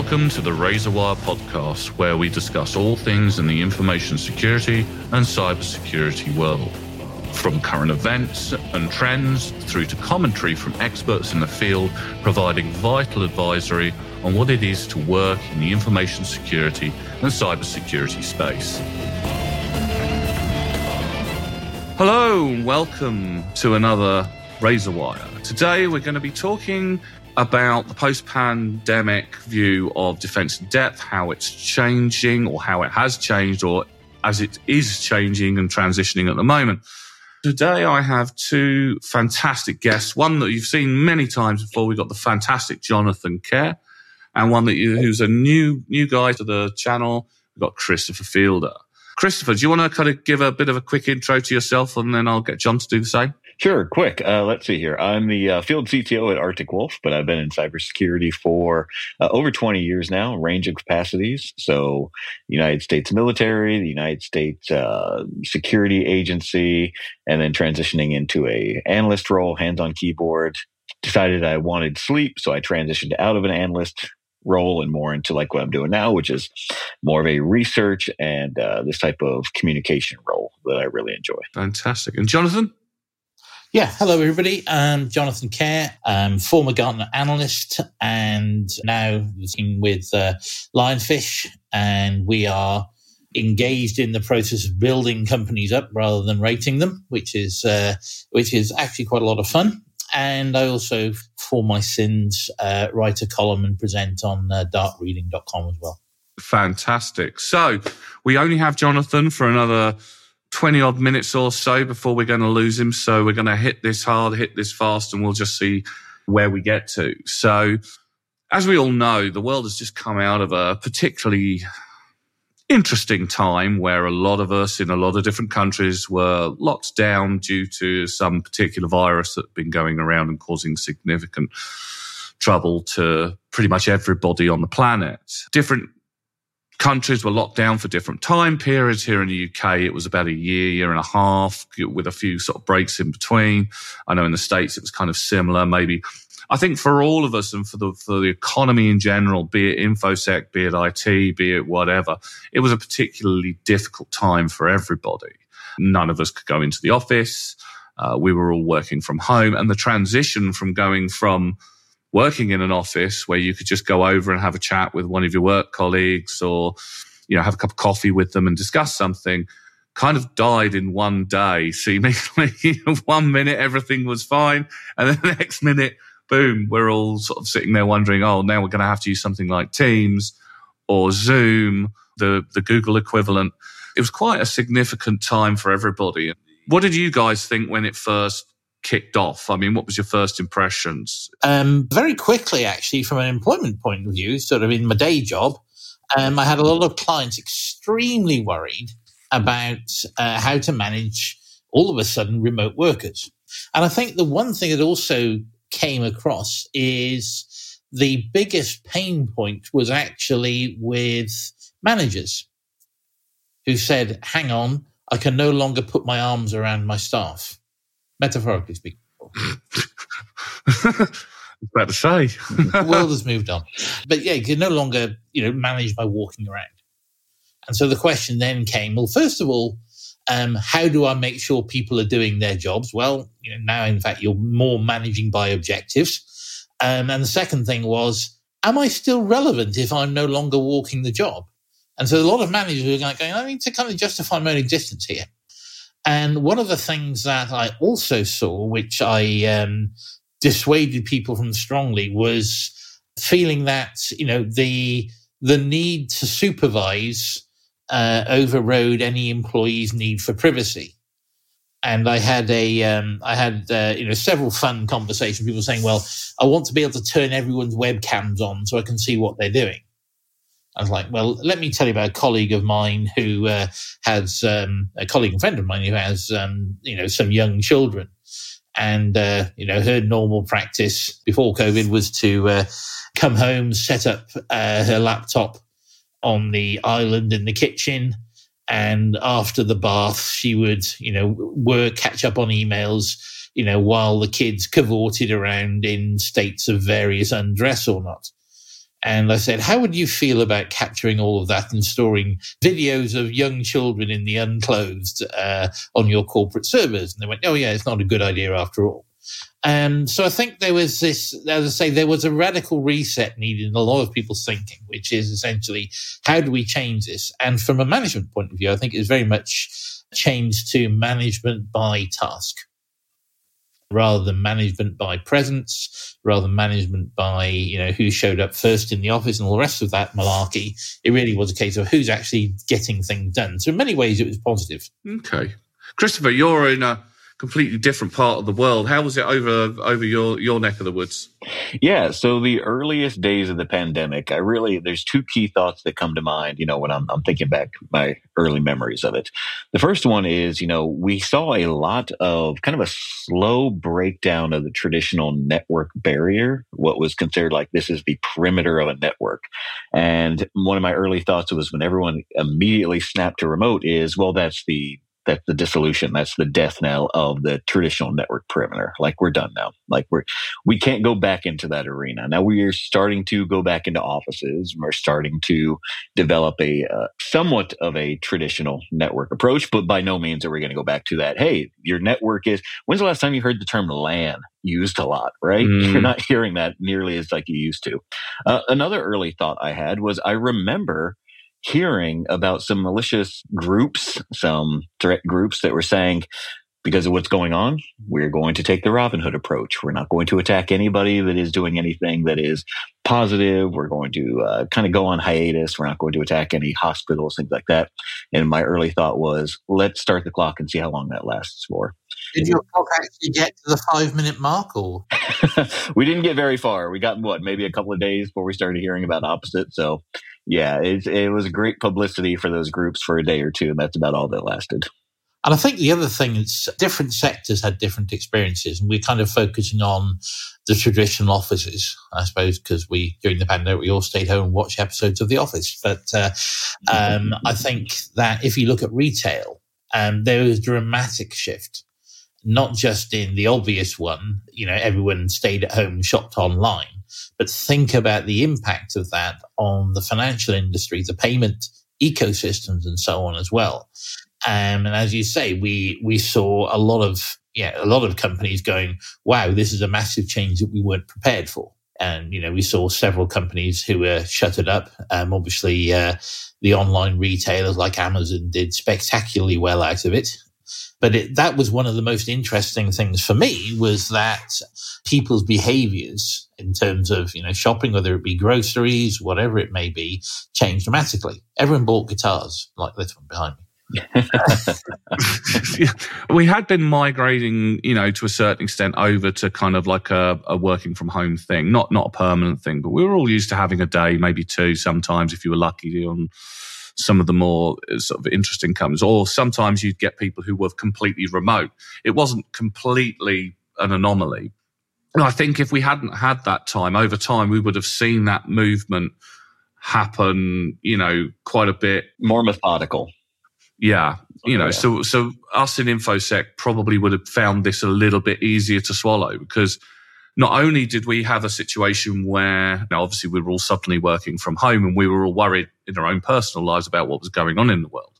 Welcome to the Razorwire podcast, where we discuss all things in the information security and cybersecurity world. From current events and trends through to commentary from experts in the field, providing vital advisory on what it is to work in the information security and cybersecurity space. Hello, welcome to another Razorwire. Today we're going to be talking about the post pandemic view of defense in depth, how it's changing or how it has changed or as it is changing and transitioning at the moment. Today I have two fantastic guests. One that you've seen many times before. We've got the fantastic Jonathan Care and one that you, who's a new new guy to the channel. We've got Christopher Fielder. Christopher, do you want to kind of give a bit of a quick intro to yourself and then I'll get John to do the same? Sure, quick. Uh, let's see here. I'm the uh, field CTO at Arctic Wolf, but I've been in cybersecurity for uh, over 20 years now, range of capacities. So, United States military, the United States uh, security agency, and then transitioning into a analyst role, hands on keyboard. Decided I wanted sleep, so I transitioned out of an analyst role and more into like what I'm doing now, which is more of a research and uh, this type of communication role that I really enjoy. Fantastic. And Jonathan? Yeah, hello everybody. I'm Jonathan Care, I'm former Gartner analyst and now working with uh, Lionfish, and we are engaged in the process of building companies up rather than rating them, which is uh, which is actually quite a lot of fun. And I also, for my sins, uh, write a column and present on uh, darkreading.com as well. Fantastic. So we only have Jonathan for another 20 odd minutes or so before we're going to lose him. So we're going to hit this hard, hit this fast, and we'll just see where we get to. So, as we all know, the world has just come out of a particularly interesting time where a lot of us in a lot of different countries were locked down due to some particular virus that had been going around and causing significant trouble to pretty much everybody on the planet. Different countries were locked down for different time periods. Here in the UK, it was about a year, year and a half, with a few sort of breaks in between. I know in the States it was kind of similar, maybe. I think for all of us and for the for the economy in general, be it infosec, be it IT, be it whatever, it was a particularly difficult time for everybody. None of us could go into the office. Uh, we were all working from home, and the transition from going from working in an office where you could just go over and have a chat with one of your work colleagues or, you know, have a cup of coffee with them and discuss something kind of died in one day, seemingly. one minute, everything was fine. And then the next minute, boom, we're all sort of sitting there wondering, oh, now we're going to have to use something like Teams or Zoom, the, the Google equivalent. It was quite a significant time for everybody. What did you guys think when it first kicked off? I mean, what was your first impressions? Um, very quickly, actually, from an employment point of view, sort of in my day job, um, I had a lot of clients extremely worried about uh, how to manage all of a sudden remote workers. And I think the one thing that also came across is the biggest pain point was actually with managers who said, hang on, I can no longer put my arms around my staff metaphorically speaking. about to say. the world has moved on. But yeah, you can no longer, you know, manage by walking around. And so the question then came, well, first of all, um, how do I make sure people are doing their jobs? Well, you know, now in fact you're more managing by objectives. Um, and the second thing was, am I still relevant if I'm no longer walking the job? And so a lot of managers are going, I need to kind of justify my own existence here. And one of the things that I also saw, which I um, dissuaded people from strongly, was feeling that you know the the need to supervise uh, overrode any employee's need for privacy. And I had a, um, I had uh, you know several fun conversations. People saying, "Well, I want to be able to turn everyone's webcams on so I can see what they're doing." I was like, well, let me tell you about a colleague of mine who uh, has um, a colleague and friend of mine who has, um, you know, some young children. And, uh, you know, her normal practice before COVID was to uh, come home, set up uh, her laptop on the island in the kitchen. And after the bath, she would, you know, work, catch up on emails, you know, while the kids cavorted around in states of various undress or not. And I said, How would you feel about capturing all of that and storing videos of young children in the unclothed uh, on your corporate servers? And they went, Oh, yeah, it's not a good idea after all. And so I think there was this, as I say, there was a radical reset needed in a lot of people's thinking, which is essentially, how do we change this? And from a management point of view, I think it's very much changed to management by task rather than management by presence, rather than management by, you know, who showed up first in the office and all the rest of that malarkey. It really was a case of who's actually getting things done. So in many ways, it was positive. Okay. Christopher, you're in a completely different part of the world. How was it over over your your neck of the woods? Yeah, so the earliest days of the pandemic, I really there's two key thoughts that come to mind. You know, when I'm, I'm thinking back my early memories of it. The first one is, you know, we saw a lot of kind of a slow breakdown of the traditional network barrier. What was considered like this is the perimeter of a network, and one of my early thoughts was when everyone immediately snapped to remote is, well, that's the that's the dissolution. That's the death knell of the traditional network perimeter. Like we're done now. Like we're we can't go back into that arena. Now we are starting to go back into offices. We're starting to develop a uh, somewhat of a traditional network approach, but by no means are we going to go back to that. Hey, your network is. When's the last time you heard the term LAN? used a lot, right? Mm. You're not hearing that nearly as like you used to. Uh, another early thought I had was I remember hearing about some malicious groups, some threat groups that were saying, because of what's going on, we're going to take the Robin Hood approach. We're not going to attack anybody that is doing anything that is positive. We're going to uh, kind of go on hiatus. We're not going to attack any hospitals, things like that. And my early thought was, let's start the clock and see how long that lasts for. Did your clock actually get to the five minute mark or? we didn't get very far. We got what, maybe a couple of days before we started hearing about opposite. So yeah, it, it was great publicity for those groups for a day or two, and that's about all that lasted. And I think the other thing is different sectors had different experiences, and we're kind of focusing on the traditional offices, I suppose, because we during the pandemic we all stayed home and watched episodes of The Office. But uh, um, I think that if you look at retail, um, there was a dramatic shift, not just in the obvious one, you know, everyone stayed at home, shopped online, but think about the impact of that on the financial industry, the payment ecosystems, and so on as well. Um, and as you say, we we saw a lot of yeah a lot of companies going, wow, this is a massive change that we weren't prepared for. And you know, we saw several companies who were shuttered up. Um, obviously, uh, the online retailers like Amazon did spectacularly well out of it. But it, that was one of the most interesting things for me was that people's behaviors in terms of, you know, shopping, whether it be groceries, whatever it may be, changed dramatically. Everyone bought guitars like this one behind me. we had been migrating, you know, to a certain extent over to kind of like a, a, working from home thing, not not a permanent thing, but we were all used to having a day, maybe two, sometimes if you were lucky on some of the more uh, sort of interesting comes, or sometimes you'd get people who were completely remote. It wasn't completely an anomaly. And I think if we hadn't had that time over time, we would have seen that movement happen, you know, quite a bit more methodical. Yeah. You know, yeah. so so us in InfoSec probably would have found this a little bit easier to swallow because not only did we have a situation where now obviously we were all suddenly working from home and we were all worried in our own personal lives about what was going on in the world.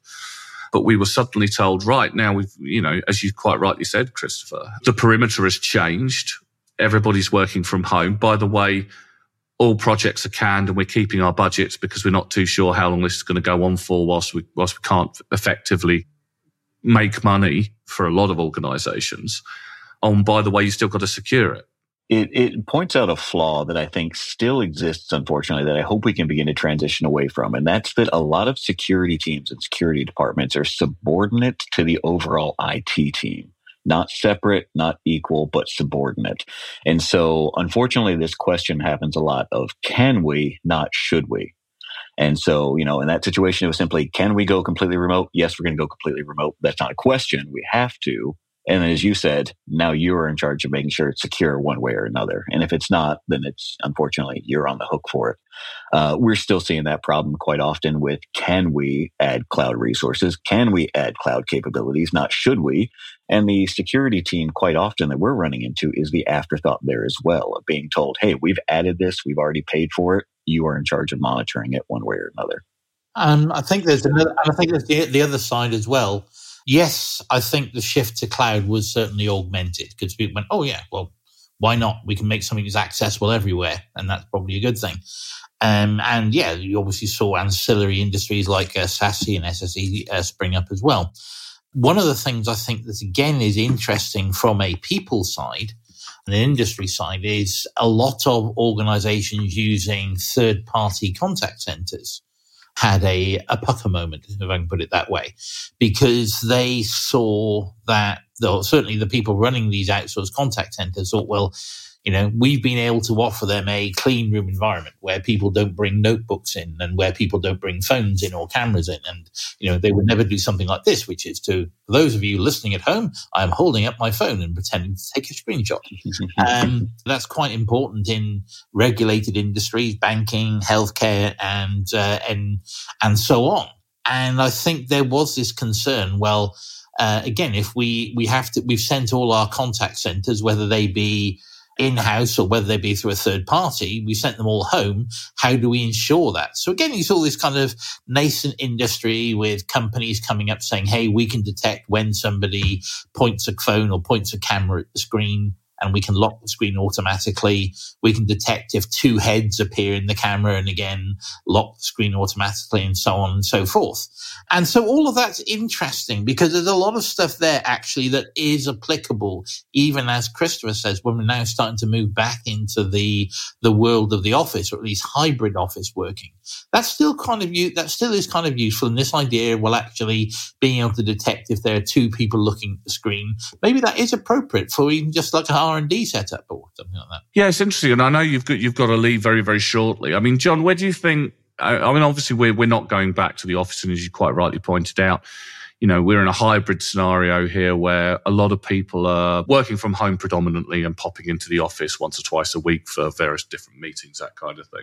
But we were suddenly told, right now we've, you know, as you quite rightly said, Christopher, the perimeter has changed. Everybody's working from home. By the way, all projects are canned and we're keeping our budgets because we're not too sure how long this is going to go on for whilst we, whilst we can't effectively make money for a lot of organizations. Oh, by the way, you still got to secure it it, it points out a flaw that I think still exists, unfortunately, that I hope we can begin to transition away from. And that's that a lot of security teams and security departments are subordinate to the overall IT team. Not separate, not equal, but subordinate. And so, unfortunately, this question happens a lot of can we, not should we? And so, you know, in that situation, it was simply, can we go completely remote? Yes, we're going to go completely remote. That's not a question. We have to. And as you said, now you're in charge of making sure it's secure one way or another. And if it's not, then it's unfortunately you're on the hook for it. Uh, we're still seeing that problem quite often with can we add cloud resources? Can we add cloud capabilities? Not should we? And the security team, quite often that we're running into, is the afterthought there as well of being told, hey, we've added this, we've already paid for it. you are in charge of monitoring it one way or another. Um, I think there's another, I think there's the, the other side as well. Yes, I think the shift to cloud was certainly augmented because people went, oh yeah, well, why not? We can make something that's accessible everywhere, and that's probably a good thing. Um, and yeah, you obviously saw ancillary industries like uh, SASE and SSE uh, spring up as well. One of the things I think that again is interesting from a people side and an industry side is a lot of organizations using third party contact centers had a, a pucker moment, if I can put it that way, because they saw that, though, certainly the people running these outsourced contact centers thought, well, you know, we've been able to offer them a clean room environment where people don't bring notebooks in and where people don't bring phones in or cameras in. And, you know, they would never do something like this, which is to, for those of you listening at home, I am holding up my phone and pretending to take a screenshot. um, that's quite important in regulated industries, banking, healthcare, and, uh, and, and so on. And I think there was this concern, well, uh, again, if we, we have to, we've sent all our contact centers, whether they be in house or whether they be through a third party, we sent them all home. How do we ensure that? So again, you saw this kind of nascent industry with companies coming up saying, Hey, we can detect when somebody points a phone or points a camera at the screen and we can lock the screen automatically. We can detect if two heads appear in the camera and again lock the screen automatically and so on and so forth. And so all of that's interesting because there's a lot of stuff there actually that is applicable, even as Christopher says, when we're now starting to move back into the, the world of the office or at least hybrid office working. That's still kind of that still is kind of useful. And this idea, well, actually being able to detect if there are two people looking at the screen, maybe that is appropriate for even just like a R and D setup or something like that. Yeah, it's interesting, and I know you've got you've got to leave very very shortly. I mean, John, where do you think? I mean, obviously we're we're not going back to the office, and as you quite rightly pointed out, you know, we're in a hybrid scenario here where a lot of people are working from home predominantly and popping into the office once or twice a week for various different meetings, that kind of thing.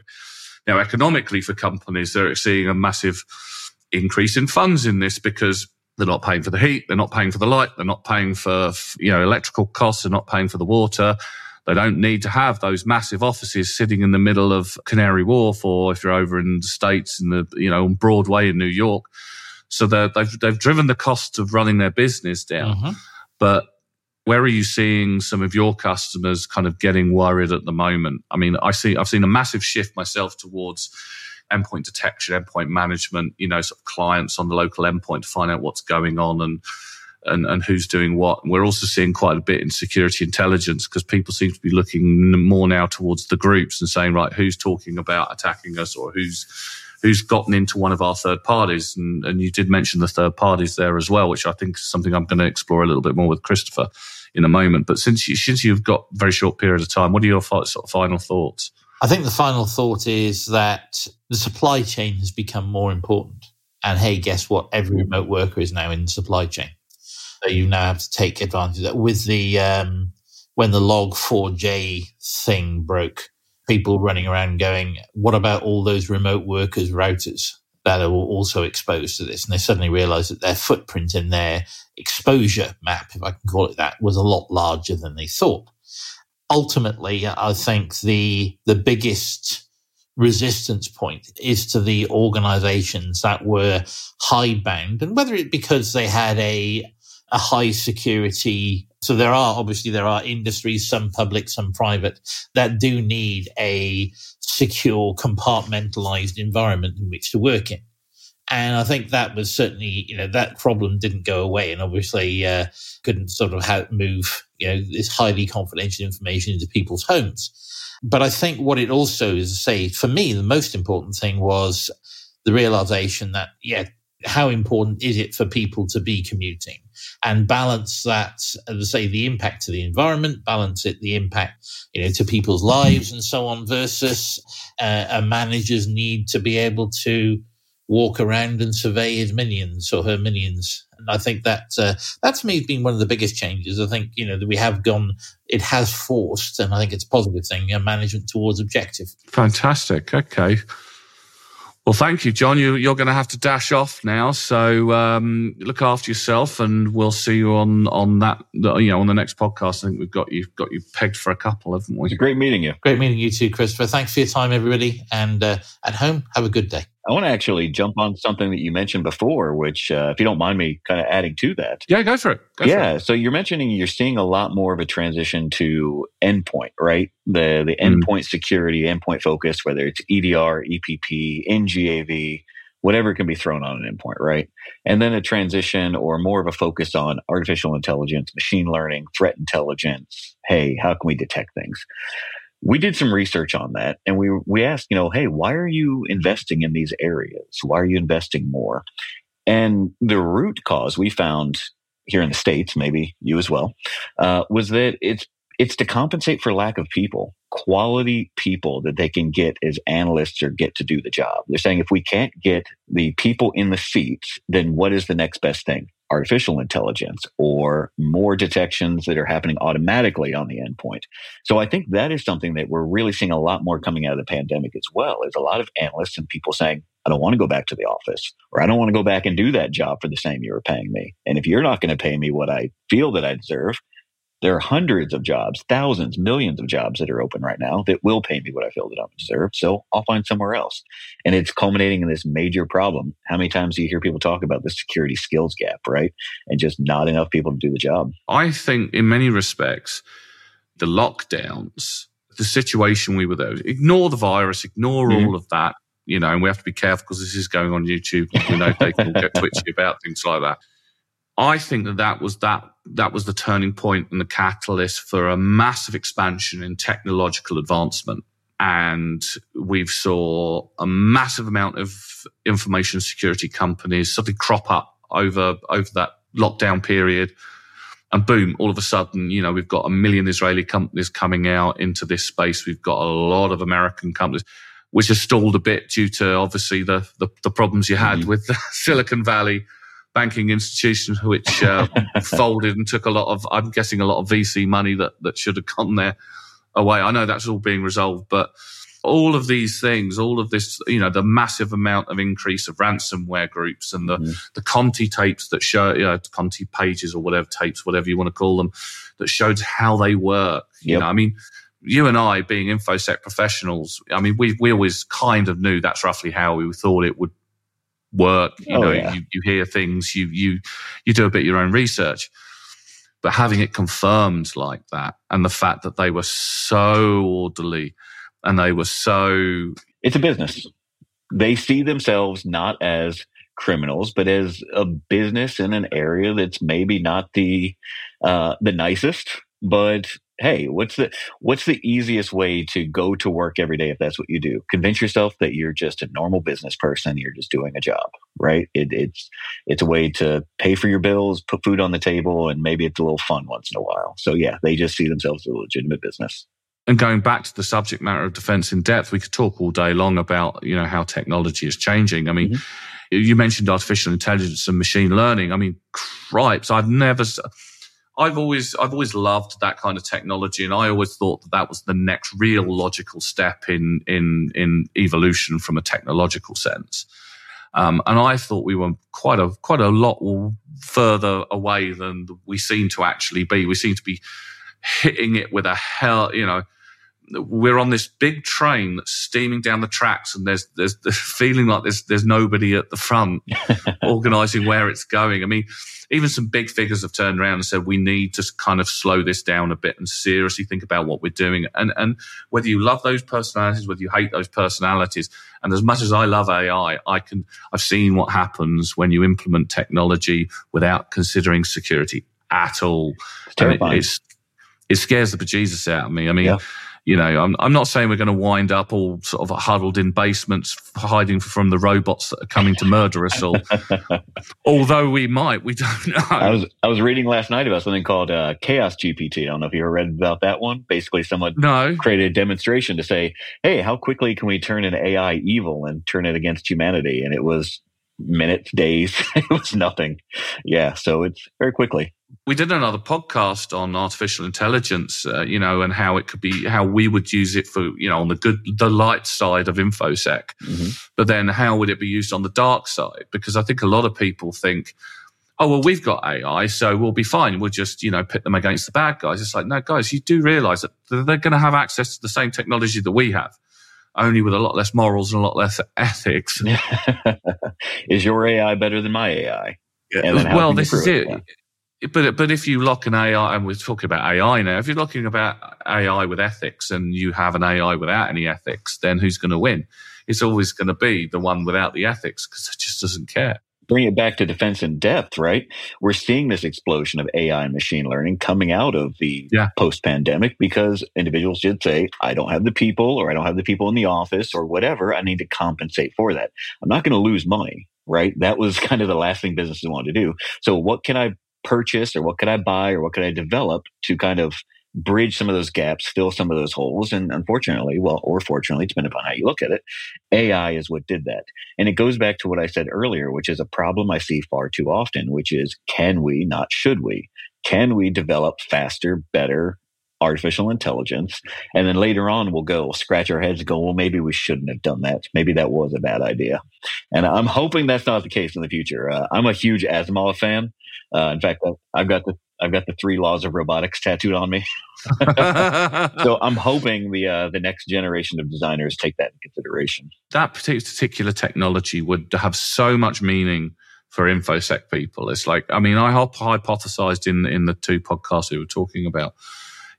Now, economically for companies, they're seeing a massive increase in funds in this because they're not paying for the heat. They're not paying for the light. They're not paying for, you know, electrical costs. They're not paying for the water. They don't need to have those massive offices sitting in the middle of Canary Wharf or if you're over in the States in the, you know, on Broadway in New York. So they've, they've driven the cost of running their business down. Mm-hmm. But where are you seeing some of your customers kind of getting worried at the moment? I mean, I see, I've seen a massive shift myself towards endpoint detection, endpoint management, you know, sort of clients on the local endpoint to find out what's going on and, and, and who's doing what. we're also seeing quite a bit in security intelligence because people seem to be looking more now towards the groups and saying, right, who's talking about attacking us or who's, who's gotten into one of our third parties. And, and you did mention the third parties there as well, which I think is something I'm going to explore a little bit more with Christopher in a moment. But since you, since you've got a very short period of time, what are your sort of final thoughts? I think the final thought is that the supply chain has become more important. And hey, guess what? Every remote worker is now in the supply chain. So you now have to take advantage of that. With the um, when the log4j thing broke, people running around going, "What about all those remote workers' routers that are also exposed to this?" And they suddenly realised that their footprint in their exposure map, if I can call it that, was a lot larger than they thought ultimately, I think the the biggest resistance point is to the organizations that were hidebound and whether it because they had a a high security so there are obviously there are industries some public some private that do need a secure compartmentalized environment in which to work in and I think that was certainly, you know, that problem didn't go away and obviously uh, couldn't sort of move, you know, this highly confidential information into people's homes. But I think what it also is, to say, for me, the most important thing was the realization that, yeah, how important is it for people to be commuting and balance that, as I say, the impact to the environment, balance it, the impact, you know, to people's lives and so on versus uh, a manager's need to be able to walk around and survey his minions or her minions. And I think that uh, that to me has been one of the biggest changes. I think you know that we have gone. It has forced, and I think it's a positive thing, uh, management towards objective. Fantastic. Okay. Well, thank you, John. You, are going to have to dash off now, so um, look after yourself, and we'll see you on on that. You know, on the next podcast. I think we've got you got you pegged for a couple, haven't we? It's great meeting you. Great meeting you too, Christopher. Thanks for your time, everybody, and uh, at home, have a good day. I want to actually jump on something that you mentioned before, which, uh, if you don't mind me kind of adding to that. Yeah, go for it. Go yeah. For it. So you're mentioning you're seeing a lot more of a transition to endpoint, right? The the mm. endpoint security, endpoint focus, whether it's EDR, EPP, NGAV, whatever can be thrown on an endpoint, right? And then a transition or more of a focus on artificial intelligence, machine learning, threat intelligence. Hey, how can we detect things? We did some research on that and we we asked you know hey why are you investing in these areas? Why are you investing more? And the root cause we found here in the states maybe you as well uh, was that it's it's to compensate for lack of people quality people that they can get as analysts or get to do the job they're saying if we can't get the people in the seats then what is the next best thing artificial intelligence or more detections that are happening automatically on the endpoint. So I think that is something that we're really seeing a lot more coming out of the pandemic as well is a lot of analysts and people saying, I don't want to go back to the office or I don't want to go back and do that job for the same you were paying me. And if you're not going to pay me what I feel that I deserve, there are hundreds of jobs, thousands, millions of jobs that are open right now that will pay me what I feel that I deserve. So I'll find somewhere else. And it's culminating in this major problem. How many times do you hear people talk about the security skills gap, right? And just not enough people to do the job. I think in many respects, the lockdowns, the situation we were there, ignore the virus, ignore mm-hmm. all of that, you know, and we have to be careful because this is going on YouTube. We know people get twitchy about things like that. I think that that was that that was the turning point and the catalyst for a massive expansion in technological advancement. And we've saw a massive amount of information security companies suddenly crop up over over that lockdown period. And boom, all of a sudden, you know, we've got a million Israeli companies coming out into this space. We've got a lot of American companies, which has stalled a bit due to obviously the the, the problems you had mm-hmm. with Silicon Valley banking institution which uh, folded and took a lot of, I'm guessing, a lot of VC money that, that should have gone there away. I know that's all being resolved, but all of these things, all of this, you know, the massive amount of increase of ransomware groups and the, mm. the Conti tapes that show, you know, Conti pages or whatever tapes, whatever you want to call them, that showed how they work. Yep. You know, I mean, you and I being infosec professionals, I mean, we, we always kind of knew that's roughly how we thought it would work. You oh, know, yeah. you, you hear things, you you you do a bit of your own research. But having it confirmed like that, and the fact that they were so orderly and they were so it's a business. They see themselves not as criminals, but as a business in an area that's maybe not the uh, the nicest, but hey, what's the what's the easiest way to go to work every day if that's what you do? Convince yourself that you're just a normal business person. You're just doing a job, right? It, it's it's a way to pay for your bills, put food on the table, and maybe it's a little fun once in a while. So yeah, they just see themselves as a legitimate business. And going back to the subject matter of defense in depth, we could talk all day long about you know how technology is changing. I mean. Mm-hmm. You mentioned artificial intelligence and machine learning. I mean, cripes! I've never, I've always I've always loved that kind of technology, and I always thought that that was the next real logical step in in in evolution from a technological sense. Um, and I thought we were quite a quite a lot further away than we seem to actually be. We seem to be hitting it with a hell, you know. We're on this big train that's steaming down the tracks, and there's there's the feeling like there's there's nobody at the front organising where it's going. I mean, even some big figures have turned around and said we need to kind of slow this down a bit and seriously think about what we're doing. And and whether you love those personalities, whether you hate those personalities, and as much as I love AI, I can I've seen what happens when you implement technology without considering security at all. It's terrifying. It, it scares the bejesus out of me. I mean. Yeah you know, I'm, I'm not saying we're going to wind up all sort of huddled in basements, hiding from the robots that are coming to murder us all. Although we might, we don't know. I was I was reading last night about something called uh, Chaos GPT. I don't know if you ever read about that one. Basically, someone no. created a demonstration to say, "Hey, how quickly can we turn an AI evil and turn it against humanity?" And it was minutes, days. it was nothing. Yeah, so it's very quickly. We did another podcast on artificial intelligence, uh, you know, and how it could be, how we would use it for, you know, on the good, the light side of infosec, mm-hmm. but then how would it be used on the dark side? Because I think a lot of people think, oh well, we've got AI, so we'll be fine. We'll just, you know, pit them against the bad guys. It's like, no, guys, you do realize that they're going to have access to the same technology that we have, only with a lot less morals and a lot less ethics. is your AI better than my AI? Yeah. Well, this is it. it but but if you lock an AI, and we're talking about AI now, if you're looking about AI with ethics and you have an AI without any ethics, then who's going to win? It's always going to be the one without the ethics because it just doesn't care. Bring it back to defense in depth, right? We're seeing this explosion of AI and machine learning coming out of the yeah. post pandemic because individuals did say, I don't have the people or I don't have the people in the office or whatever. I need to compensate for that. I'm not going to lose money right? That was kind of the last thing businesses wanted to do. So what can I purchase or what could I buy or what could I develop to kind of bridge some of those gaps, fill some of those holes. And unfortunately, well, or fortunately, depending upon how you look at it, AI is what did that. And it goes back to what I said earlier, which is a problem I see far too often, which is can we, not should we? Can we develop faster, better, artificial intelligence. And then later on, we'll go scratch our heads and go, well, maybe we shouldn't have done that. Maybe that was a bad idea. And I'm hoping that's not the case in the future. Uh, I'm a huge Asimov fan. Uh, in fact, I've got the I've got the three laws of robotics tattooed on me. so I'm hoping the uh, the next generation of designers take that in consideration. That particular technology would have so much meaning for infosec people. It's like I mean, I hypothesized in in the two podcasts we were talking about.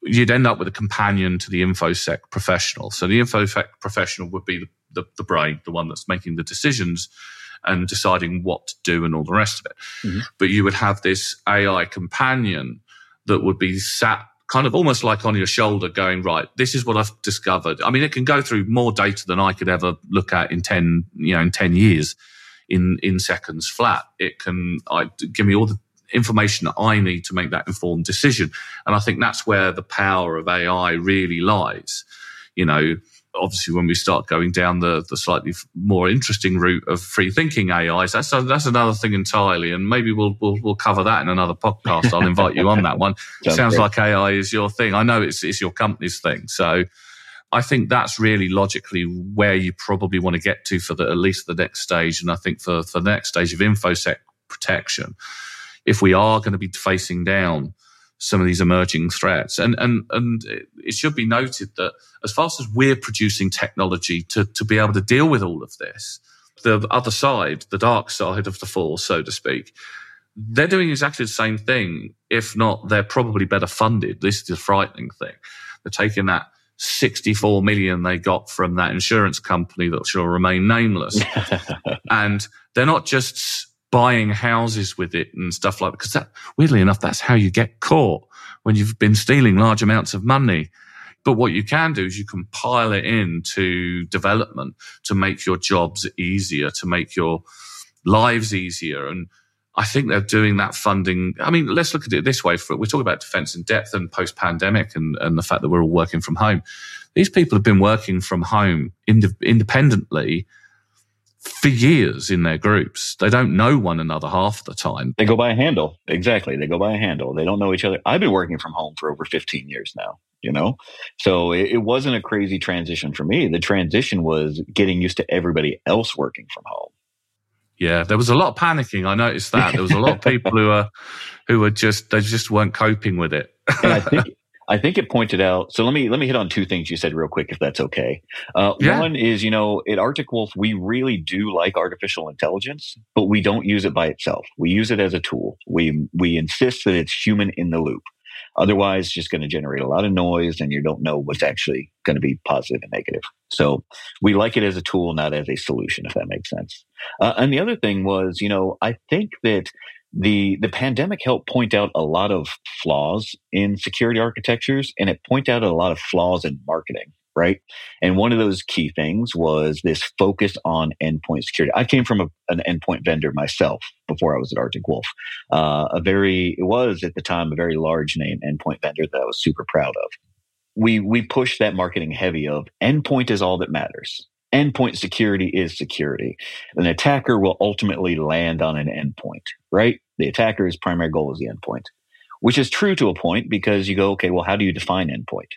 You'd end up with a companion to the infosec professional. So the infosec professional would be the, the, the brain, the one that's making the decisions and deciding what to do and all the rest of it. Mm-hmm. But you would have this AI companion that would be sat kind of almost like on your shoulder going, right, this is what I've discovered. I mean, it can go through more data than I could ever look at in 10, you know, in 10 years in, in seconds flat. It can I, give me all the information that I need to make that informed decision. And I think that's where the power of AI really lies. You know, obviously when we start going down the, the slightly more interesting route of free thinking AIs, that's that's another thing entirely. And maybe we'll we'll, we'll cover that in another podcast. I'll invite you on that one. Sounds, Sounds like AI is your thing. I know it's it's your company's thing. So I think that's really logically where you probably want to get to for the at least the next stage. And I think for for the next stage of infosec protection, if we are going to be facing down some of these emerging threats. And, and, and it should be noted that as fast as we're producing technology to, to be able to deal with all of this, the other side, the dark side of the force, so to speak, they're doing exactly the same thing. If not, they're probably better funded. This is the frightening thing. They're taking that 64 million they got from that insurance company that shall remain nameless. and they're not just buying houses with it and stuff like that. Because that, weirdly enough, that's how you get caught when you've been stealing large amounts of money. But what you can do is you can pile it into development to make your jobs easier, to make your lives easier. And I think they're doing that funding. I mean, let's look at it this way. For, we're talking about defense in depth and post pandemic and, and the fact that we're all working from home. These people have been working from home ind- independently for years in their groups. They don't know one another half the time. They go by a handle. Exactly. They go by a handle. They don't know each other. I've been working from home for over 15 years now, you know? So it, it wasn't a crazy transition for me. The transition was getting used to everybody else working from home. Yeah, there was a lot of panicking. I noticed that. There was a lot of people who were who were just they just weren't coping with it. and I think I think it pointed out. So let me let me hit on two things you said real quick, if that's okay. Uh, yeah. One is, you know, at Arctic Wolf, we really do like artificial intelligence, but we don't use it by itself. We use it as a tool. We we insist that it's human in the loop. Otherwise, it's just going to generate a lot of noise, and you don't know what's actually going to be positive and negative. So we like it as a tool, not as a solution, if that makes sense. Uh, and the other thing was, you know, I think that the the pandemic helped point out a lot of flaws in security architectures and it pointed out a lot of flaws in marketing right? And one of those key things was this focus on endpoint security. I came from a, an endpoint vendor myself before i was at arctic wolf. Uh, a very it was at the time a very large name endpoint vendor that i was super proud of. We we pushed that marketing heavy of endpoint is all that matters endpoint security is security. An attacker will ultimately land on an endpoint, right? The attacker's primary goal is the endpoint. which is true to a point because you go, okay, well, how do you define endpoint?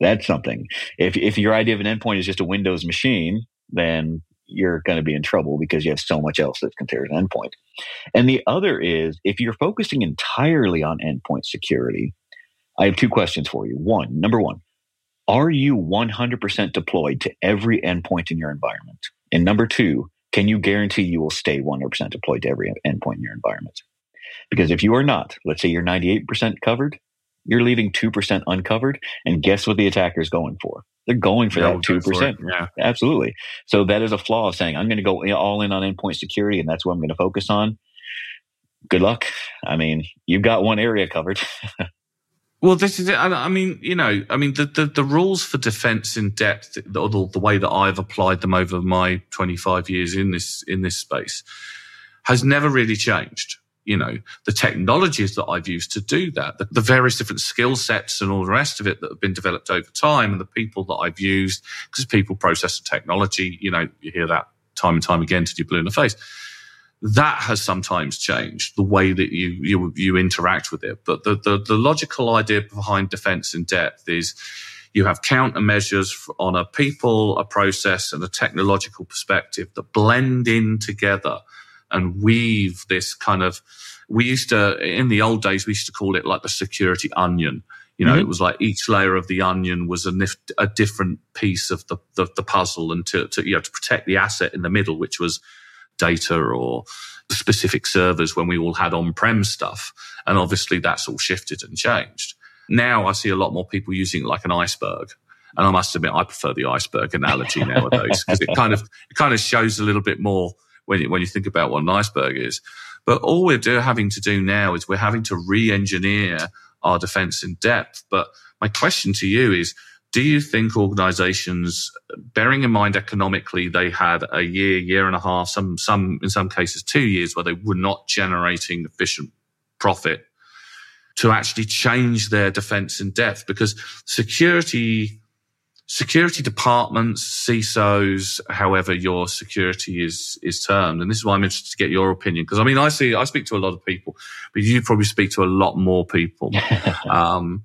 That's something. If, if your idea of an endpoint is just a Windows machine, then you're going to be in trouble because you have so much else that's considered an endpoint. And the other is if you're focusing entirely on endpoint security, I have two questions for you. One, number one, are you 100% deployed to every endpoint in your environment? And number two, can you guarantee you will stay 100% deployed to every endpoint in your environment? Because if you are not, let's say you're 98% covered, you're leaving 2% uncovered. And guess what the attacker is going for? They're going for yeah, that 2%. yeah. Absolutely. So that is a flaw of saying, I'm going to go all in on endpoint security and that's what I'm going to focus on. Good luck. I mean, you've got one area covered. Well, this is it. I mean, you know, I mean, the, the, the rules for defense in depth, the, the, way that I've applied them over my 25 years in this, in this space has never really changed. You know, the technologies that I've used to do that, the, the various different skill sets and all the rest of it that have been developed over time and the people that I've used, because people, process, and technology, you know, you hear that time and time again to you blue in the face that has sometimes changed the way that you you, you interact with it. But the, the, the logical idea behind defense in depth is you have countermeasures on a people, a process, and a technological perspective that blend in together and weave this kind of. We used to in the old days we used to call it like the security onion. You know, mm-hmm. it was like each layer of the onion was a, nif- a different piece of the, the, the puzzle, and to, to you know to protect the asset in the middle, which was data or specific servers when we all had on-prem stuff. And obviously that's all shifted and changed. Now I see a lot more people using like an iceberg. And I must admit, I prefer the iceberg analogy nowadays because it kind of, it kind of shows a little bit more when you, when you think about what an iceberg is. But all we're do, having to do now is we're having to re-engineer our defense in depth. But my question to you is, do you think organizations, bearing in mind economically, they had a year, year and a half, some, some, in some cases, two years where they were not generating efficient profit to actually change their defense in depth? Because security, security departments, CISOs, however your security is, is termed. And this is why I'm interested to get your opinion. Because I mean, I see, I speak to a lot of people, but you probably speak to a lot more people. um,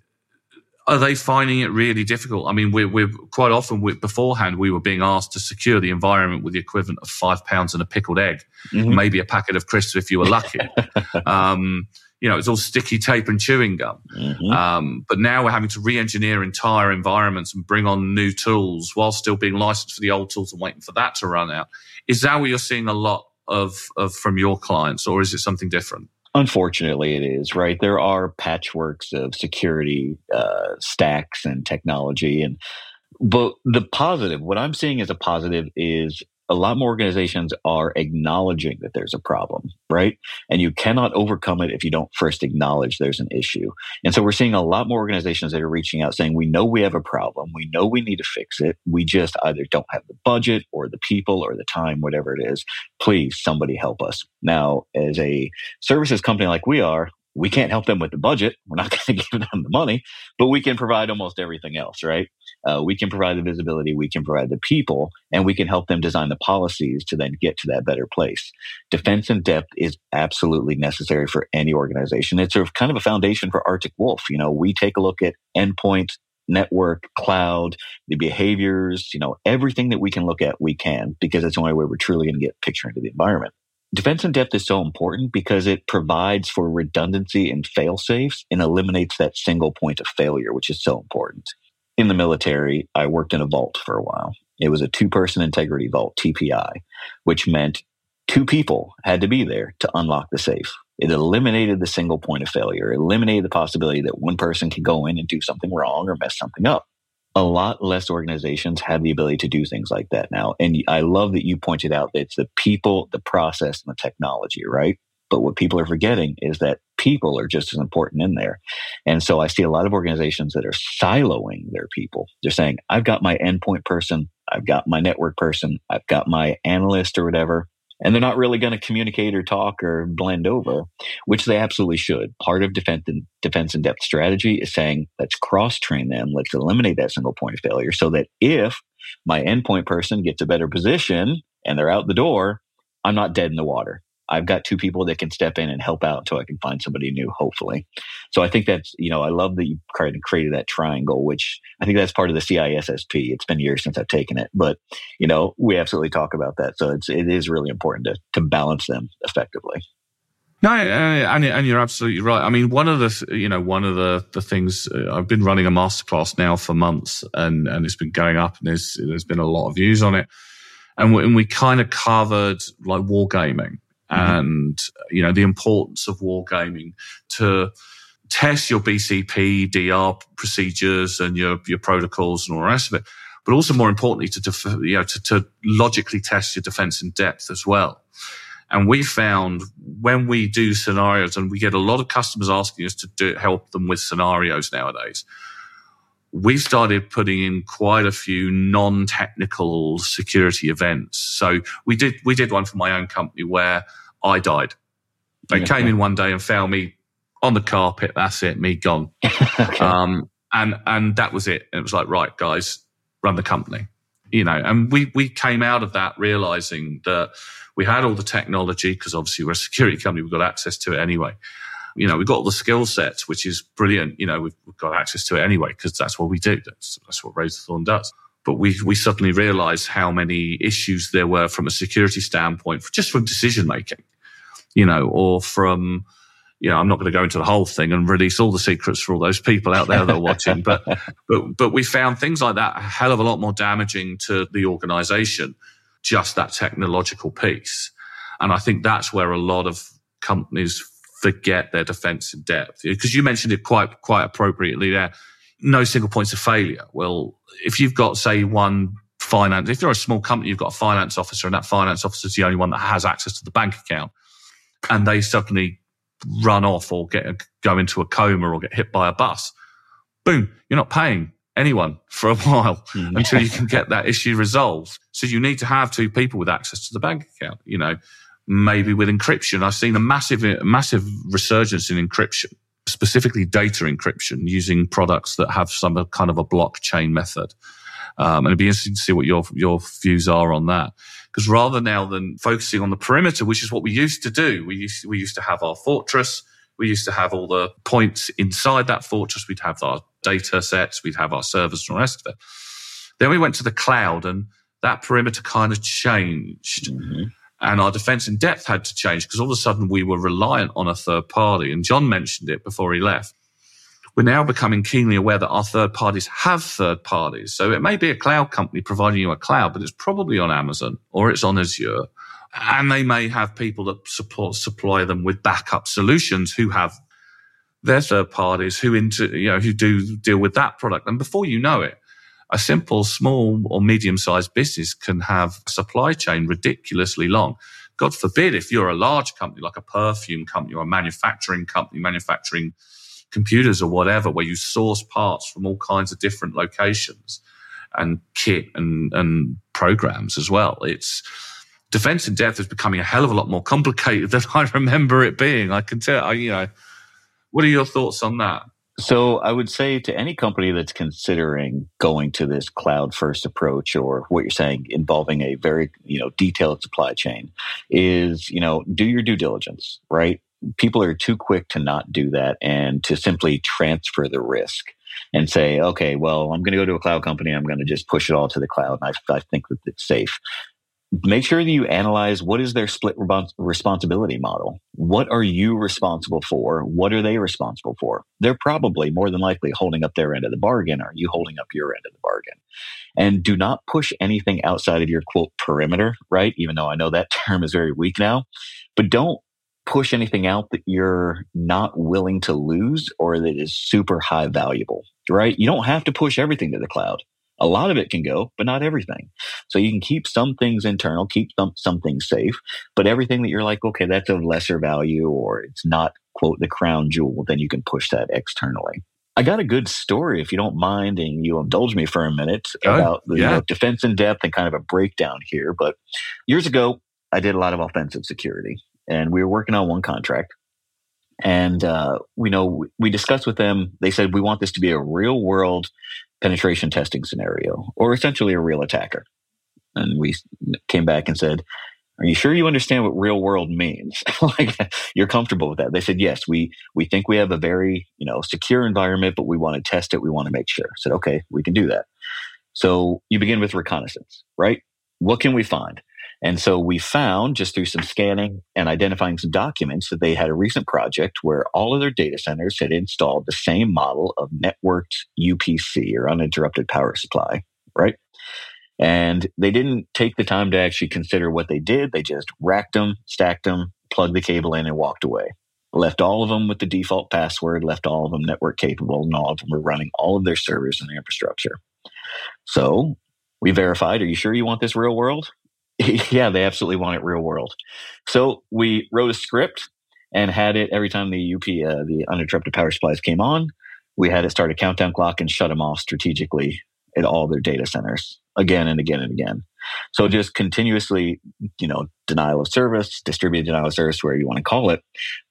are they finding it really difficult? I mean, we're, we're quite often we, beforehand we were being asked to secure the environment with the equivalent of five pounds and a pickled egg, mm-hmm. maybe a packet of crisps if you were lucky. um, you know, it's all sticky tape and chewing gum. Mm-hmm. Um, but now we're having to re-engineer entire environments and bring on new tools while still being licensed for the old tools and waiting for that to run out. Is that what you're seeing a lot of, of from your clients, or is it something different? Unfortunately, it is right. There are patchworks of security uh, stacks and technology, and but the positive, what I'm seeing as a positive, is a lot more organizations are acknowledging that there's a problem, right? And you cannot overcome it if you don't first acknowledge there's an issue. And so we're seeing a lot more organizations that are reaching out saying, we know we have a problem. We know we need to fix it. We just either don't have the budget or the people or the time, whatever it is. Please, somebody help us. Now, as a services company like we are, we can't help them with the budget. We're not going to give them the money, but we can provide almost everything else, right? Uh, we can provide the visibility, we can provide the people, and we can help them design the policies to then get to that better place. Defense in depth is absolutely necessary for any organization. It's sort of kind of a foundation for Arctic Wolf. You know, we take a look at endpoint, network, cloud, the behaviors, you know, everything that we can look at, we can, because it's the only way we're truly going to get picture into the environment. Defense in depth is so important because it provides for redundancy and fail safes and eliminates that single point of failure, which is so important. In the military, I worked in a vault for a while. It was a two person integrity vault, TPI, which meant two people had to be there to unlock the safe. It eliminated the single point of failure, eliminated the possibility that one person could go in and do something wrong or mess something up a lot less organizations have the ability to do things like that now. And I love that you pointed out that it's the people, the process, and the technology, right? But what people are forgetting is that people are just as important in there. And so I see a lot of organizations that are siloing their people. They're saying, I've got my endpoint person, I've got my network person, I've got my analyst or whatever and they're not really going to communicate or talk or blend over, which they absolutely should. Part of defense and defense in depth strategy is saying let's cross train them, let's eliminate that single point of failure, so that if my endpoint person gets a better position and they're out the door, I'm not dead in the water. I've got two people that can step in and help out until I can find somebody new, hopefully. So I think that's, you know, I love that you created that triangle, which I think that's part of the CISSP. It's been years since I've taken it, but, you know, we absolutely talk about that. So it's, it is really important to, to balance them effectively. No, uh, and, and you're absolutely right. I mean, one of the you know one of the the things uh, I've been running a masterclass now for months, and and it's been going up, and there's there's been a lot of views on it, and we, and we kind of covered like wargaming mm-hmm. and you know the importance of wargaming to test your BCP DR procedures and your your protocols and all the rest of it, but also more importantly to def- you know to, to logically test your defense in depth as well. And we found when we do scenarios, and we get a lot of customers asking us to do, help them with scenarios nowadays, we started putting in quite a few non-technical security events. So we did we did one for my own company where I died. They yeah, came in one day and found me on the carpet. That's it, me gone. okay. um, and and that was it. And it was like, right, guys, run the company. You know, and we we came out of that realizing that we had all the technology because obviously we're a security company. We've got access to it anyway. You know, we've got all the skill sets, which is brilliant. You know, we've, we've got access to it anyway because that's what we do. That's, that's what Razorthorn does. But we, we suddenly realized how many issues there were from a security standpoint, just from decision making, you know, or from, you know, I'm not going to go into the whole thing and release all the secrets for all those people out there that are watching, but, but, but we found things like that a hell of a lot more damaging to the organization just that technological piece. And I think that's where a lot of companies forget their defense in depth. Because you mentioned it quite, quite appropriately there. No single points of failure. Well, if you've got, say, one finance, if you're a small company, you've got a finance officer and that finance officer is the only one that has access to the bank account and they suddenly run off or get, go into a coma or get hit by a bus. Boom, you're not paying anyone for a while mm. until you can get that issue resolved. So you need to have two people with access to the bank account, you know, maybe with encryption. I've seen a massive, massive resurgence in encryption, specifically data encryption using products that have some kind of a blockchain method. Um, and it'd be interesting to see what your, your views are on that. Because rather now than focusing on the perimeter, which is what we used to do, we used, we used to have our fortress. We used to have all the points inside that fortress. We'd have our data sets, we'd have our servers and the rest of it. Then we went to the cloud and that perimeter kind of changed. Mm-hmm. And our defense in depth had to change because all of a sudden we were reliant on a third party. And John mentioned it before he left. We're now becoming keenly aware that our third parties have third parties. So it may be a cloud company providing you a cloud, but it's probably on Amazon or it's on Azure. And they may have people that support, supply them with backup solutions who have their third parties who into, you know, who do deal with that product. And before you know it, a simple small or medium sized business can have a supply chain ridiculously long. God forbid if you're a large company like a perfume company or a manufacturing company manufacturing computers or whatever, where you source parts from all kinds of different locations and kit and, and programs as well. It's defense in depth is becoming a hell of a lot more complicated than I remember it being. I can tell, I, you know, what are your thoughts on that? So I would say to any company that's considering going to this cloud first approach or what you're saying involving a very, you know, detailed supply chain is, you know, do your due diligence, right? People are too quick to not do that and to simply transfer the risk and say, okay, well, I'm going to go to a cloud company. I'm going to just push it all to the cloud. And I, I think that it's safe make sure that you analyze what is their split responsibility model. What are you responsible for? What are they responsible for? They're probably more than likely holding up their end of the bargain. Are you holding up your end of the bargain? And do not push anything outside of your quote perimeter, right? Even though I know that term is very weak now, but don't push anything out that you're not willing to lose or that is super high valuable, right? You don't have to push everything to the cloud. A lot of it can go, but not everything. So you can keep some things internal, keep some, some things safe, but everything that you're like, okay, that's of lesser value or it's not, quote, the crown jewel, then you can push that externally. I got a good story, if you don't mind, and you indulge me for a minute about the yeah. you know, defense in depth and kind of a breakdown here. But years ago, I did a lot of offensive security, and we were working on one contract. And uh, we know we discussed with them. They said we want this to be a real world penetration testing scenario, or essentially a real attacker. And we came back and said, are you sure you understand what real world means? like you're comfortable with that? They said, yes, we, we think we have a very, you know, secure environment, but we want to test it. We want to make sure. I said, okay, we can do that. So you begin with reconnaissance, right? What can we find? And so we found just through some scanning and identifying some documents that they had a recent project where all of their data centers had installed the same model of networked UPC or uninterrupted power supply, right? And they didn't take the time to actually consider what they did. They just racked them, stacked them, plugged the cable in, and walked away. Left all of them with the default password, left all of them network capable, and all of them were running all of their servers and their infrastructure. So we verified, are you sure you want this real world? yeah, they absolutely want it real world. So we wrote a script and had it every time the UP, uh, the uninterrupted power supplies came on, we had it start a countdown clock and shut them off strategically at all their data centers again and again and again. So just continuously, you know, denial of service, distributed denial of service, where you want to call it.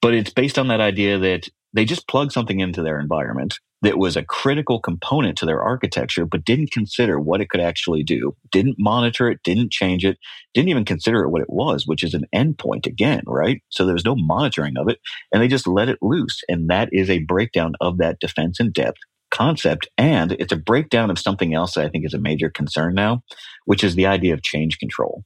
But it's based on that idea that they just plug something into their environment that was a critical component to their architecture, but didn't consider what it could actually do, didn't monitor it, didn't change it, didn't even consider it what it was, which is an endpoint again, right? So there was no monitoring of it, and they just let it loose. And that is a breakdown of that defense in depth concept. And it's a breakdown of something else that I think is a major concern now, which is the idea of change control.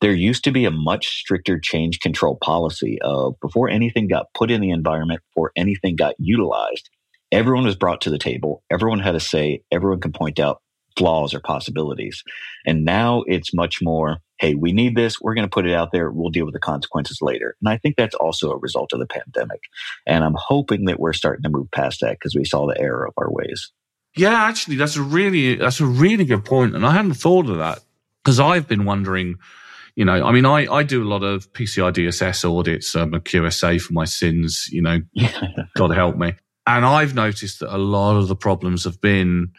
There used to be a much stricter change control policy of before anything got put in the environment, before anything got utilized, everyone was brought to the table. Everyone had a say. Everyone can point out flaws or possibilities. And now it's much more, hey, we need this. We're going to put it out there. We'll deal with the consequences later. And I think that's also a result of the pandemic. And I'm hoping that we're starting to move past that because we saw the error of our ways. Yeah, actually, that's a really that's a really good point, and I hadn't thought of that because I've been wondering. You know, I mean, I, I do a lot of PCI DSS audits. Um, I'm a QSA for my sins. You know, God help me. And I've noticed that a lot of the problems have been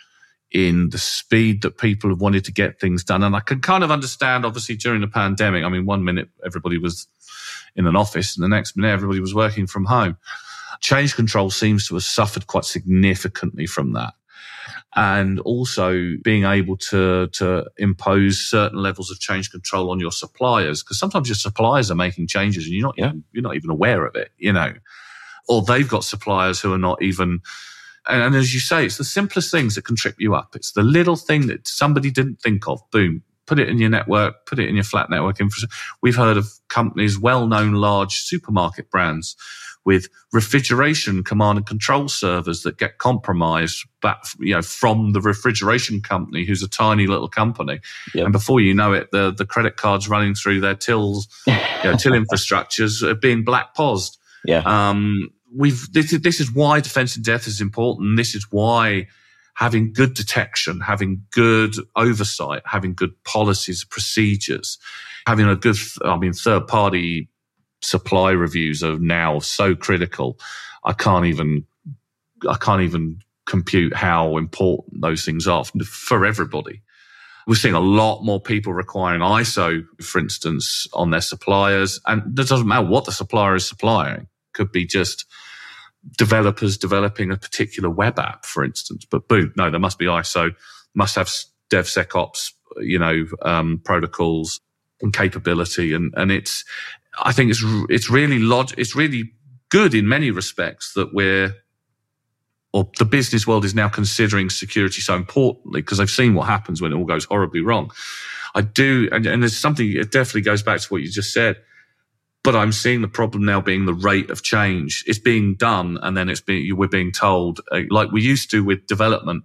in the speed that people have wanted to get things done. And I can kind of understand, obviously, during the pandemic. I mean, one minute everybody was in an office, and the next minute everybody was working from home. Change control seems to have suffered quite significantly from that. And also being able to, to impose certain levels of change control on your suppliers, because sometimes your suppliers are making changes and you're not, yeah. you're not even aware of it, you know, or they've got suppliers who are not even and, and as you say, it's the simplest things that can trip you up. It's the little thing that somebody didn't think of. Boom, put it in your network, put it in your flat network infrastructure. We've heard of companies, well-known large supermarket brands with refrigeration command and control servers that get compromised back, you know, from the refrigeration company, who's a tiny little company. Yep. And before you know it, the, the credit cards running through their tills, you know, till infrastructures are being black paused. Yeah. Um, we've this, this is why defense in depth is important. This is why having good detection, having good oversight, having good policies, procedures, having a good, I mean, third party supply reviews are now so critical. I can't even, I can't even compute how important those things are for everybody. We're seeing a lot more people requiring ISO, for instance, on their suppliers. And it doesn't matter what the supplier is supplying could be just developers developing a particular web app, for instance. But boom, no, there must be ISO, must have DevSecOps, you know, um, protocols and capability, and and it's, I think it's it's really log, it's really good in many respects that we're or the business world is now considering security so importantly because they've seen what happens when it all goes horribly wrong. I do, and, and there's something, it definitely goes back to what you just said. But I'm seeing the problem now being the rate of change. It's being done, and then it's being we're being told, uh, like we used to with development.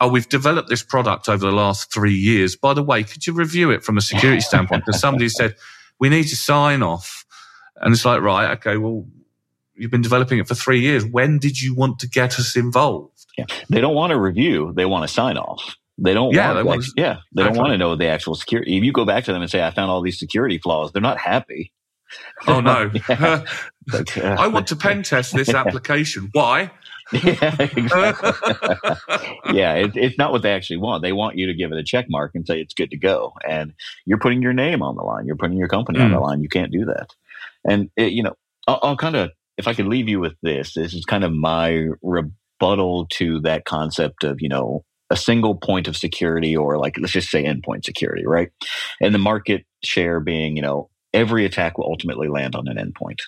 Oh, we've developed this product over the last three years. By the way, could you review it from a security standpoint? Because somebody said we need to sign off, and it's like, right, okay, well, you've been developing it for three years. When did you want to get us involved? Yeah. They don't want a review; they want to sign off. They don't yeah, want, they want, yeah, they don't want to know the actual security. If you go back to them and say, "I found all these security flaws," they're not happy. Oh no! but, uh, I want to pen test this application. Why? yeah, exactly. yeah, it, it's not what they actually want. They want you to give it a check mark and say it's good to go, and you're putting your name on the line. You're putting your company mm. on the hmm. line. You can't do that. And it, you know, I'll, I'll kind of, if I could leave you with this, this is kind of my rebuttal to that concept of you know a single point of security or like let's just say endpoint security, right? And the market share being you know every attack will ultimately land on an endpoint.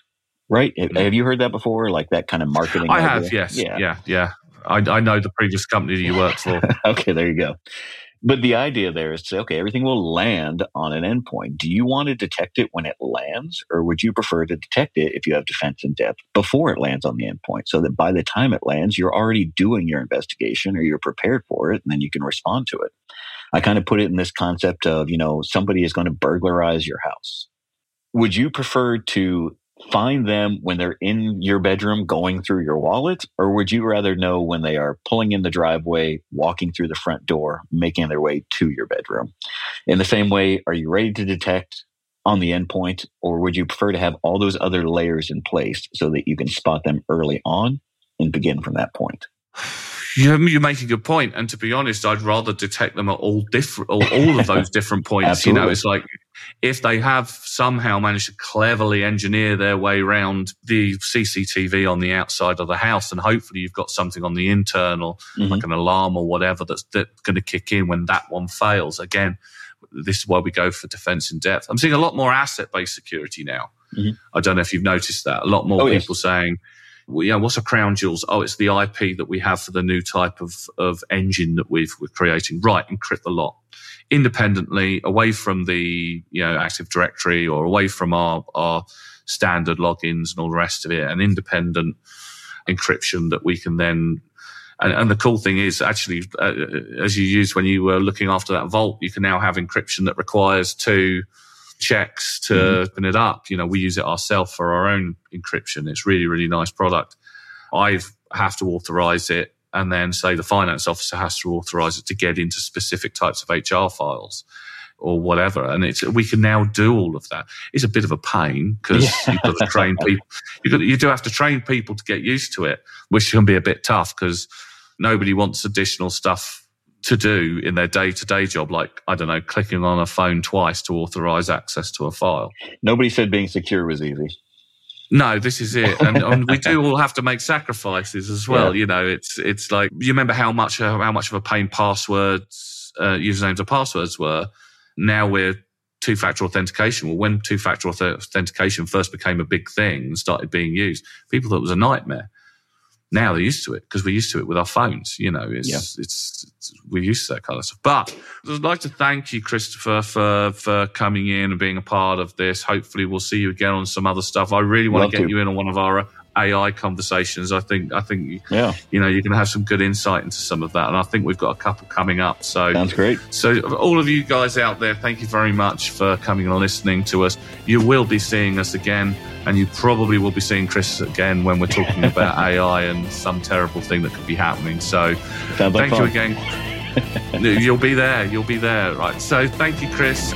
Right? Mm. Have you heard that before? Like that kind of marketing? I idea? have, yes. Yeah, yeah. yeah. I, I know the previous company that you worked for. okay, there you go. But the idea there is to say, okay, everything will land on an endpoint. Do you want to detect it when it lands, or would you prefer to detect it if you have defense in depth before it lands on the endpoint so that by the time it lands, you're already doing your investigation or you're prepared for it and then you can respond to it? I kind of put it in this concept of, you know, somebody is going to burglarize your house. Would you prefer to find them when they're in your bedroom going through your wallet? Or would you rather know when they are pulling in the driveway, walking through the front door, making their way to your bedroom? In the same way, are you ready to detect on the endpoint, or would you prefer to have all those other layers in place so that you can spot them early on and begin from that point? You, you make a good point, and to be honest, I'd rather detect them at all different, all, all of those different points. you know, it's like if they have somehow managed to cleverly engineer their way around the CCTV on the outside of the house, and hopefully you've got something on the internal, mm-hmm. like an alarm or whatever, that's, that's going to kick in when that one fails. Again, this is why we go for defense in depth. I'm seeing a lot more asset based security now. Mm-hmm. I don't know if you've noticed that. A lot more oh, people yes. saying, yeah, what's a crown jewels? Oh, it's the IP that we have for the new type of, of engine that we've, we're creating. Right, encrypt the lot independently, away from the you know Active Directory or away from our our standard logins and all the rest of it, an independent encryption that we can then. And, and the cool thing is, actually, uh, as you used when you were looking after that vault, you can now have encryption that requires two checks to mm-hmm. open it up. You know, we use it ourselves for our own encryption. It's really, really nice product. I have to authorize it and then say the finance officer has to authorize it to get into specific types of HR files or whatever. And it's, we can now do all of that. It's a bit of a pain because yeah. you've got to train people. You've got, you do have to train people to get used to it, which can be a bit tough because nobody wants additional stuff to do in their day to day job, like, I don't know, clicking on a phone twice to authorize access to a file. Nobody said being secure was easy. No, this is it, and, and, we do all have to make sacrifices as well. Yeah. You know, it's it's like you remember how much uh, how much of a pain passwords, uh, usernames, and passwords were. Now we're two factor authentication. Well, when two factor authentication first became a big thing and started being used, people thought it was a nightmare now they're used to it because we're used to it with our phones. You know, it's, yeah. it's, it's, we're used to that kind of stuff. But I'd like to thank you, Christopher, for for coming in and being a part of this. Hopefully, we'll see you again on some other stuff. I really want Love to get to. you in on one of our AI conversations. I think I think yeah. you know you're going to have some good insight into some of that, and I think we've got a couple coming up. So sounds great. So all of you guys out there, thank you very much for coming and listening to us. You will be seeing us again, and you probably will be seeing Chris again when we're talking about AI and some terrible thing that could be happening. So sounds thank like you again. You'll be there. You'll be there, right? So thank you, Chris.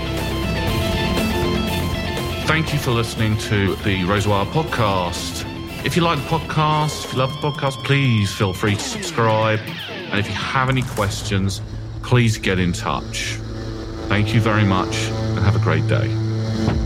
Thank you for listening to the Razorwire podcast. If you like the podcast, if you love the podcast, please feel free to subscribe. And if you have any questions, please get in touch. Thank you very much and have a great day.